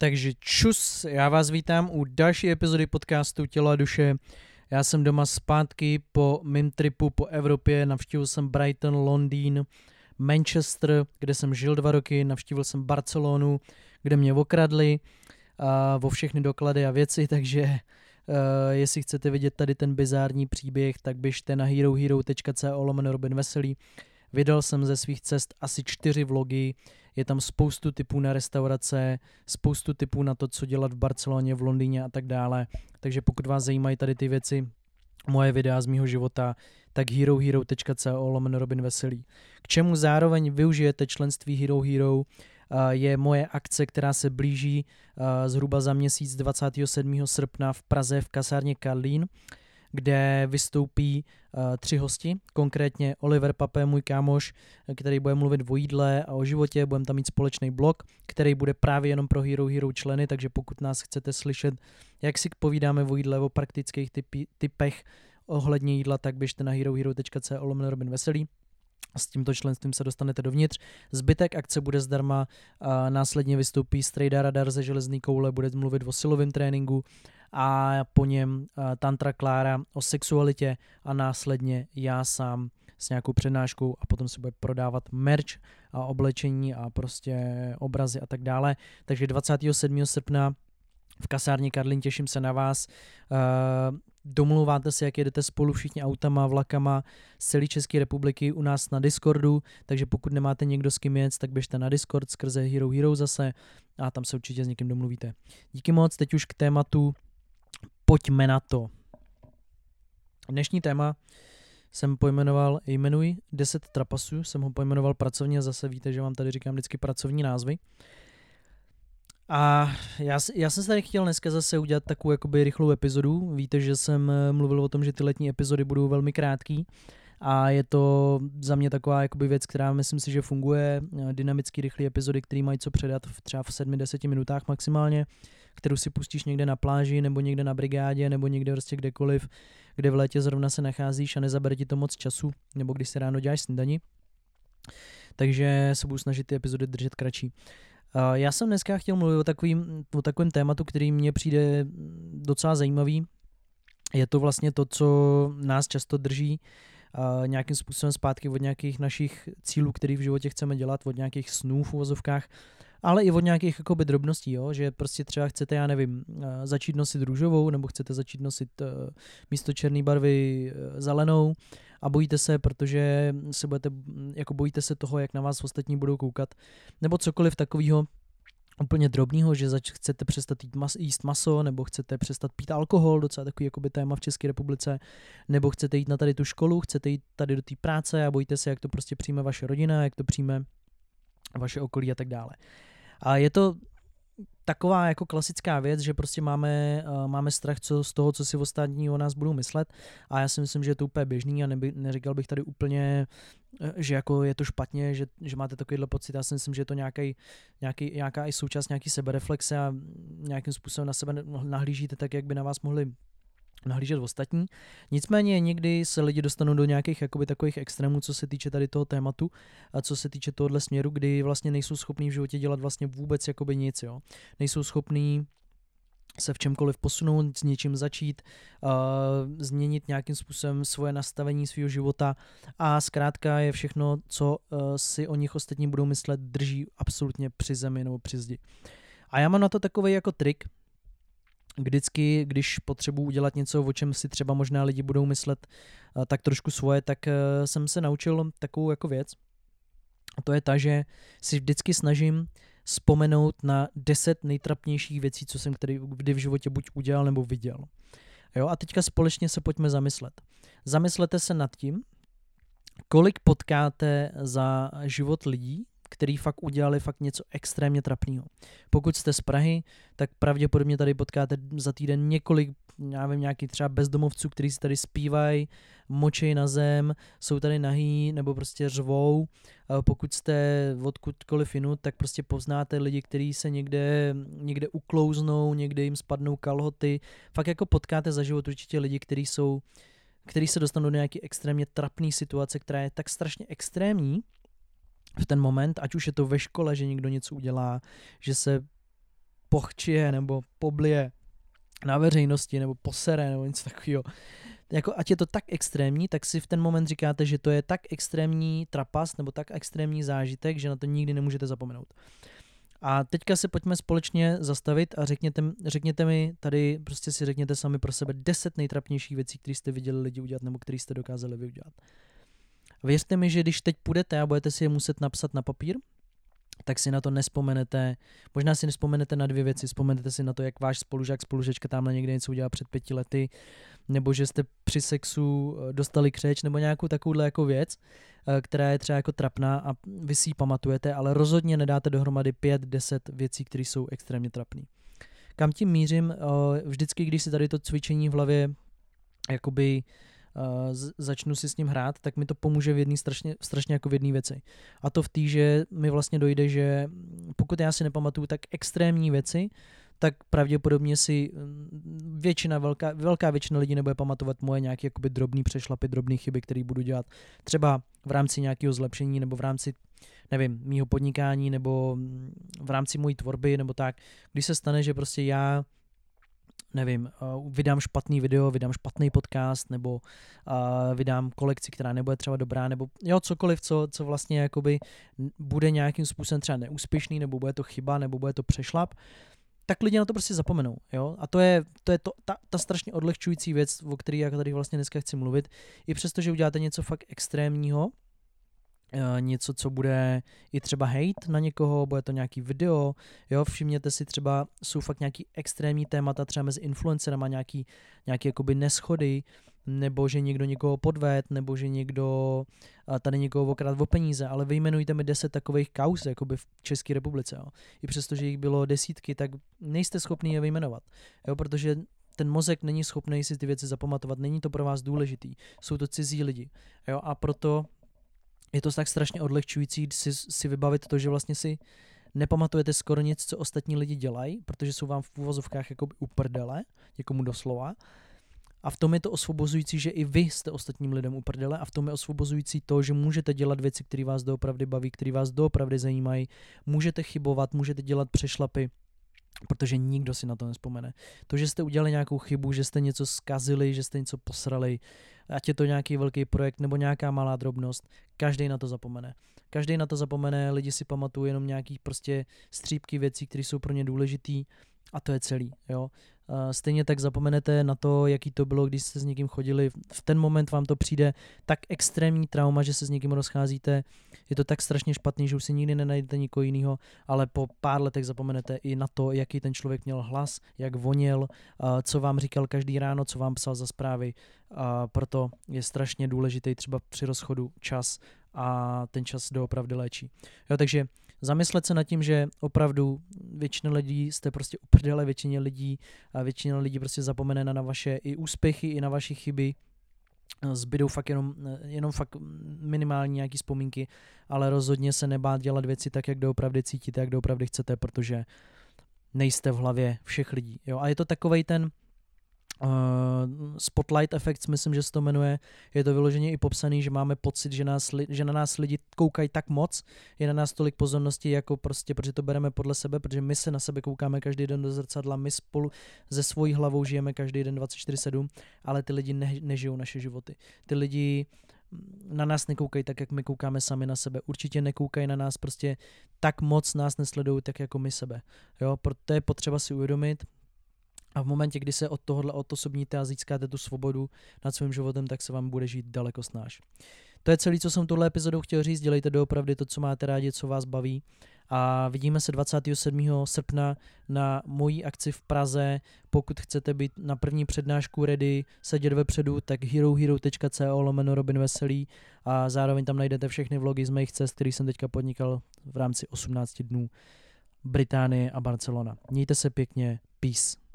Takže čus, já vás vítám u další epizody podcastu Tělo a duše. Já jsem doma zpátky po mým tripu po Evropě, navštívil jsem Brighton, Londýn, Manchester, kde jsem žil dva roky, navštívil jsem Barcelonu, kde mě okradli uh, o všechny doklady a věci, takže uh, jestli chcete vidět tady ten bizární příběh, tak běžte na herohero.co lomeno Robin Veselý. Vydal jsem ze svých cest asi čtyři vlogy, je tam spoustu typů na restaurace, spoustu typů na to, co dělat v Barceloně, v Londýně a tak dále. Takže pokud vás zajímají tady ty věci, moje videa z mýho života, tak herohero.co lomeno Robin Veselý. K čemu zároveň využijete členství Hero Hero, je moje akce, která se blíží zhruba za měsíc 27. srpna v Praze v kasárně Karlín kde vystoupí tři hosti, konkrétně Oliver Papé, můj kámoš, který bude mluvit o jídle a o životě, budeme tam mít společný blog, který bude právě jenom pro Hero Hero členy, takže pokud nás chcete slyšet, jak si povídáme o jídle, o praktických typy, typech ohledně jídla, tak běžte na herohero.co lomeno Robin Veselý. S tímto členstvím se dostanete dovnitř. Zbytek akce bude zdarma, a následně vystoupí Strejda Radar ze železný koule, bude mluvit o silovém tréninku a po něm Tantra Klára o sexualitě a následně já sám s nějakou přednáškou a potom se bude prodávat merch a oblečení a prostě obrazy a tak dále. Takže 27. srpna v kasárně Karlin těším se na vás. Domluváte se, jak jedete spolu všichni autama, vlakama z celé České republiky u nás na Discordu, takže pokud nemáte někdo s kým jet, tak běžte na Discord skrze Hero Hero zase a tam se určitě s někým domluvíte. Díky moc, teď už k tématu pojďme na to. Dnešní téma jsem pojmenoval, jmenuji 10 trapasů, jsem ho pojmenoval pracovně, zase víte, že vám tady říkám vždycky pracovní názvy. A já, já jsem se tady chtěl dneska zase udělat takovou jakoby rychlou epizodu. Víte, že jsem eh, mluvil o tom, že ty letní epizody budou velmi krátký a je to za mě taková jakoby věc, která myslím si, že funguje. Eh, dynamicky rychlé epizody, které mají co předat v třeba v 7-10 minutách maximálně kterou si pustíš někde na pláži nebo někde na brigádě nebo někde prostě kdekoliv, kde v létě zrovna se nacházíš a nezabere ti to moc času, nebo když se ráno děláš snídani. Takže se budu snažit ty epizody držet kratší. Já jsem dneska chtěl mluvit o takovým, o takovém tématu, který mně přijde docela zajímavý. Je to vlastně to, co nás často drží nějakým způsobem zpátky od nějakých našich cílů, který v životě chceme dělat, od nějakých snů v uvozovkách ale i od nějakých jakoby drobností, jo? že prostě třeba chcete, já nevím, eh, začít nosit růžovou, nebo chcete začít nosit uh, místo černé barvy uh, zelenou a bojíte se, protože se budete, jako bojíte se toho, jak na vás ostatní budou koukat, nebo cokoliv takového, úplně drobného, že zač- chcete přestat jít mas- jíst maso, nebo chcete přestat pít alkohol, docela takový jakoby téma v České republice, nebo chcete jít na tady tu školu, chcete jít tady do té práce a bojíte se, jak to prostě přijme vaše rodina, jak to přijme vaše okolí a tak dále. A je to taková jako klasická věc, že prostě máme, uh, máme strach co, z toho, co si ostatní o nás budou myslet. A já si myslím, že je to úplně běžný a neby, neříkal bych tady úplně, uh, že jako je to špatně, že, že máte takovýhle pocit, já si myslím, že je to nějaký, nějaký, nějaká i součást nějaký sebereflexe a nějakým způsobem na sebe nahlížíte tak, jak by na vás mohli nahlížet ostatní. Nicméně někdy se lidi dostanou do nějakých jakoby takových extrémů, co se týče tady toho tématu a co se týče tohohle směru, kdy vlastně nejsou schopní v životě dělat vlastně vůbec jakoby nic, jo. Nejsou schopní se v čemkoliv posunout, s něčím začít, uh, změnit nějakým způsobem svoje nastavení svého života a zkrátka je všechno, co uh, si o nich ostatní budou myslet, drží absolutně při zemi nebo při zdi. A já mám na to takový jako trik, vždycky, když potřebuji udělat něco, o čem si třeba možná lidi budou myslet eh, tak trošku svoje, tak eh, jsem se naučil takovou jako věc. A to je ta, že si vždycky snažím vzpomenout na deset nejtrapnějších věcí, co jsem který, kdy v životě buď udělal nebo viděl. Jo, a teďka společně se pojďme zamyslet. Zamyslete se nad tím, kolik potkáte za život lidí, který fakt udělali fakt něco extrémně trapného. Pokud jste z Prahy, tak pravděpodobně tady potkáte za týden několik, já vím, nějaký třeba bezdomovců, kteří si tady zpívají, močej na zem, jsou tady nahý nebo prostě řvou. Pokud jste odkudkoliv jinu, tak prostě poznáte lidi, kteří se někde, někde uklouznou, někde jim spadnou kalhoty. Fakt jako potkáte za život určitě lidi, kteří jsou který se dostanou do nějaké extrémně trapné situace, která je tak strašně extrémní, v ten moment, ať už je to ve škole, že někdo něco udělá, že se pochčije nebo poblije na veřejnosti nebo posere nebo něco takového. Jako, ať je to tak extrémní, tak si v ten moment říkáte, že to je tak extrémní trapas nebo tak extrémní zážitek, že na to nikdy nemůžete zapomenout. A teďka se pojďme společně zastavit a řekněte, řekněte mi tady, prostě si řekněte sami pro sebe deset nejtrapnějších věcí, které jste viděli lidi udělat nebo které jste dokázali vy udělat. Věřte mi, že když teď půjdete a budete si je muset napsat na papír, tak si na to nespomenete, možná si nespomenete na dvě věci, vzpomenete si na to, jak váš spolužák, spolužečka tamhle někde něco udělal před pěti lety, nebo že jste při sexu eh, dostali křeč, nebo nějakou takovouhle jako věc, eh, která je třeba jako trapná a vy si ji pamatujete, ale rozhodně nedáte dohromady pět, deset věcí, které jsou extrémně trapné. Kam tím mířím? Eh, vždycky, když si tady to cvičení v hlavě jakoby uh, začnu si s ním hrát, tak mi to pomůže v jedné strašně, strašně jako v jedné věci. A to v té, že mi vlastně dojde, že pokud já si nepamatuju tak extrémní věci, tak pravděpodobně si mm, většina, velká, velká většina lidí nebude pamatovat moje nějaké jakoby drobný přešlapy, drobné chyby, které budu dělat třeba v rámci nějakého zlepšení nebo v rámci nevím, mýho podnikání nebo mm, v rámci mojí tvorby nebo tak, když se stane, že prostě já nevím, uh, vydám špatný video, vydám špatný podcast, nebo uh, vydám kolekci, která nebude třeba dobrá, nebo jo, cokoliv, co, co vlastně jakoby bude nějakým způsobem třeba neúspěšný, nebo bude to chyba, nebo bude to přešlap, tak lidi na to prostě zapomenou, jo, a to je, to je to, ta, ta strašně odlehčující věc, o které já tady vlastně dneska chci mluvit, i přesto, že uděláte něco fakt extrémního, něco, co bude i třeba hate na někoho, bude to nějaký video, jo, všimněte si třeba, jsou fakt nějaký extrémní témata třeba mezi influencerama, nějaký, nějaký jakoby neschody, nebo že někdo někoho podved, nebo že někdo eh, tady někoho okrát o peníze, ale vyjmenujte mi deset takových kaus jakoby v České republice. Jo. I přesto, že jich bylo desítky, tak nejste schopni je vyjmenovat, jo, protože ten mozek není schopný si ty věci zapamatovat, není to pro vás důležitý, jsou to cizí lidi. Jo, a proto je to tak strašně odlehčující si, si vybavit to, že vlastně si nepamatujete skoro nic, co ostatní lidi dělají, protože jsou vám v úvozovkách jako uprdele, někomu doslova. A v tom je to osvobozující, že i vy jste ostatním lidem uprdele a v tom je osvobozující to, že můžete dělat věci, které vás doopravdy baví, které vás doopravdy zajímají, můžete chybovat, můžete dělat přešlapy, protože nikdo si na to nespomene. To, že jste udělali nějakou chybu, že jste něco skazili, že jste něco posrali, ať je to nějaký velký projekt nebo nějaká malá drobnost, každý na to zapomene. Každý na to zapomene, lidi si pamatují jenom nějaký prostě střípky věcí, které jsou pro ně důležitý a to je celý. Jo? Stejně tak zapomenete na to, jaký to bylo, když jste s někým chodili. V ten moment vám to přijde tak extrémní trauma, že se s někým rozcházíte. Je to tak strašně špatný, že už si nikdy nenajdete nikoho jiného, ale po pár letech zapomenete i na to, jaký ten člověk měl hlas, jak voněl, co vám říkal každý ráno, co vám psal za zprávy. Proto je strašně důležitý třeba při rozchodu čas a ten čas doopravdy léčí. Jo, takže zamyslet se nad tím, že opravdu většina lidí jste prostě uprdele, většině lidí a většina lidí prostě zapomene na, vaše i úspěchy, i na vaše chyby, zbydou fakt jenom, jenom fakt minimální nějaký vzpomínky, ale rozhodně se nebát dělat věci tak, jak doopravdy cítíte, jak doopravdy chcete, protože nejste v hlavě všech lidí. Jo? A je to takovej ten, Spotlight Effects, myslím, že se to jmenuje. Je to vyloženě i popsaný, že máme pocit, že, nás, že na nás lidi koukají tak moc, je na nás tolik pozornosti, jako prostě, protože to bereme podle sebe, protože my se na sebe koukáme každý den do zrcadla, my spolu ze svojí hlavou žijeme každý den 24-7, ale ty lidi ne, nežijou naše životy. Ty lidi na nás nekoukají tak, jak my koukáme sami na sebe. Určitě nekoukají na nás prostě tak moc nás nesledují, tak jako my sebe. Jo, proto je potřeba si uvědomit, a v momentě, kdy se od tohohle odosobníte a získáte tu svobodu nad svým životem, tak se vám bude žít daleko snáš. To je celé, co jsem tuhle epizodou chtěl říct. Dělejte doopravdy to, co máte rádi, co vás baví. A vidíme se 27. srpna na mojí akci v Praze. Pokud chcete být na první přednášku ready, sedět vepředu, tak herohero.co lomeno Robin Veselý a zároveň tam najdete všechny vlogy z mých cest, který jsem teďka podnikal v rámci 18 dnů Británie a Barcelona. Mějte se pěkně, peace.